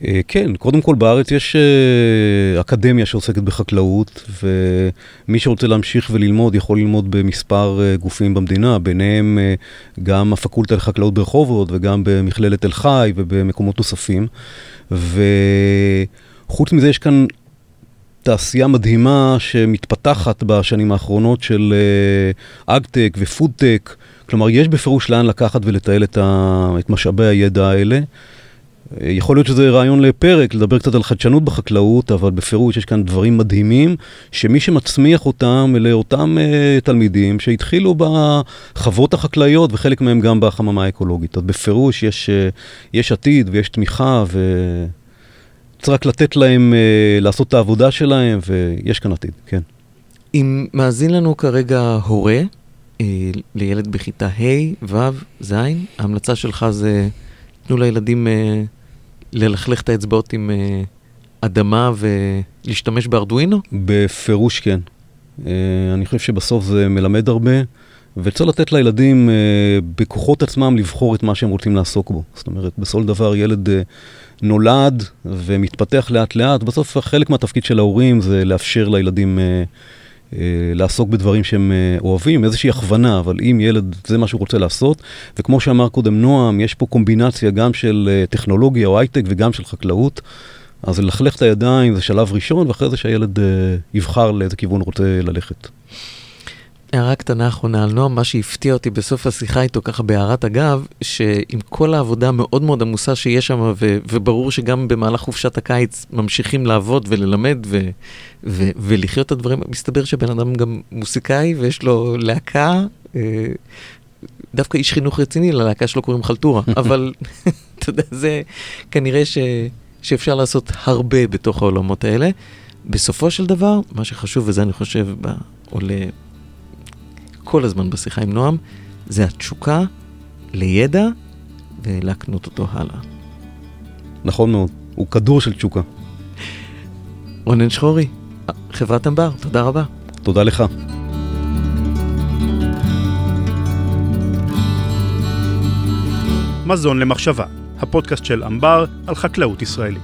Uh, כן, קודם כל בארץ יש uh, אקדמיה שעוסקת בחקלאות, ומי שרוצה להמשיך וללמוד יכול ללמוד במספר גופים במדינה, ביניהם גם הפקולטה לחקלאות ברחובות וגם במכללת תל חי ובמקומות נוספים. וחוץ מזה יש כאן תעשייה מדהימה שמתפתחת בשנים האחרונות של אגטק ופודטק. כלומר, יש בפירוש לאן לקחת ולתעל את, ה... את משאבי הידע האלה. יכול להיות שזה רעיון לפרק, לדבר קצת על חדשנות בחקלאות, אבל בפירוש יש כאן דברים מדהימים, שמי שמצמיח אותם אלה אותם uh, תלמידים שהתחילו בחוות החקלאיות, וחלק מהם גם בחממה האקולוגית. אז בפירוש יש, uh, יש עתיד ויש תמיכה, וצריך רק לתת להם uh, לעשות את העבודה שלהם, ויש כאן עתיד, כן.
אם מאזין לנו כרגע הורה, אה, לילד בכיתה ה', ו', ז', ההמלצה שלך זה תנו לילדים אה, ללכלך את האצבעות עם אה, אדמה ולהשתמש בארדואינו?
בפירוש כן. אה, אני חושב שבסוף זה מלמד הרבה, וצריך לתת לילדים אה, בכוחות עצמם לבחור את מה שהם רוצים לעסוק בו. זאת אומרת, בסופו של דבר ילד אה, נולד ומתפתח לאט לאט, בסוף חלק מהתפקיד של ההורים זה לאפשר לילדים... אה, אה, לעסוק בדברים שהם אה, אוהבים, איזושהי הכוונה, אבל אם ילד זה מה שהוא רוצה לעשות, וכמו שאמר קודם נועם, יש פה קומבינציה גם של אה, טכנולוגיה או הייטק וגם של חקלאות, אז ללכלך את הידיים זה שלב ראשון, ואחרי זה שהילד יבחר לאיזה כיוון הוא רוצה ללכת.
הערה קטנה אחרונה על נועם, מה שהפתיע אותי בסוף השיחה איתו, ככה בהערת אגב, שעם כל העבודה המאוד מאוד עמוסה שיש שם, ו- וברור שגם במהלך חופשת הקיץ ממשיכים לעבוד וללמד ו- ו- ולחיות את הדברים, מסתבר שבן אדם גם מוסיקאי ויש לו להקה, אה, דווקא איש חינוך רציני, ללהקה שלו קוראים חלטורה, (laughs) אבל (laughs) אתה יודע, זה כנראה ש- שאפשר לעשות הרבה בתוך העולמות האלה. בסופו של דבר, מה שחשוב, וזה אני חושב עולה כל הזמן בשיחה עם נועם, זה התשוקה לידע ולהקנות אותו הלאה.
נכון מאוד, הוא כדור של תשוקה.
רונן שחורי, חברת אמבר, תודה רבה.
תודה לך.
מזון למחשבה, הפודקאסט של אמבר על חקלאות ישראלית.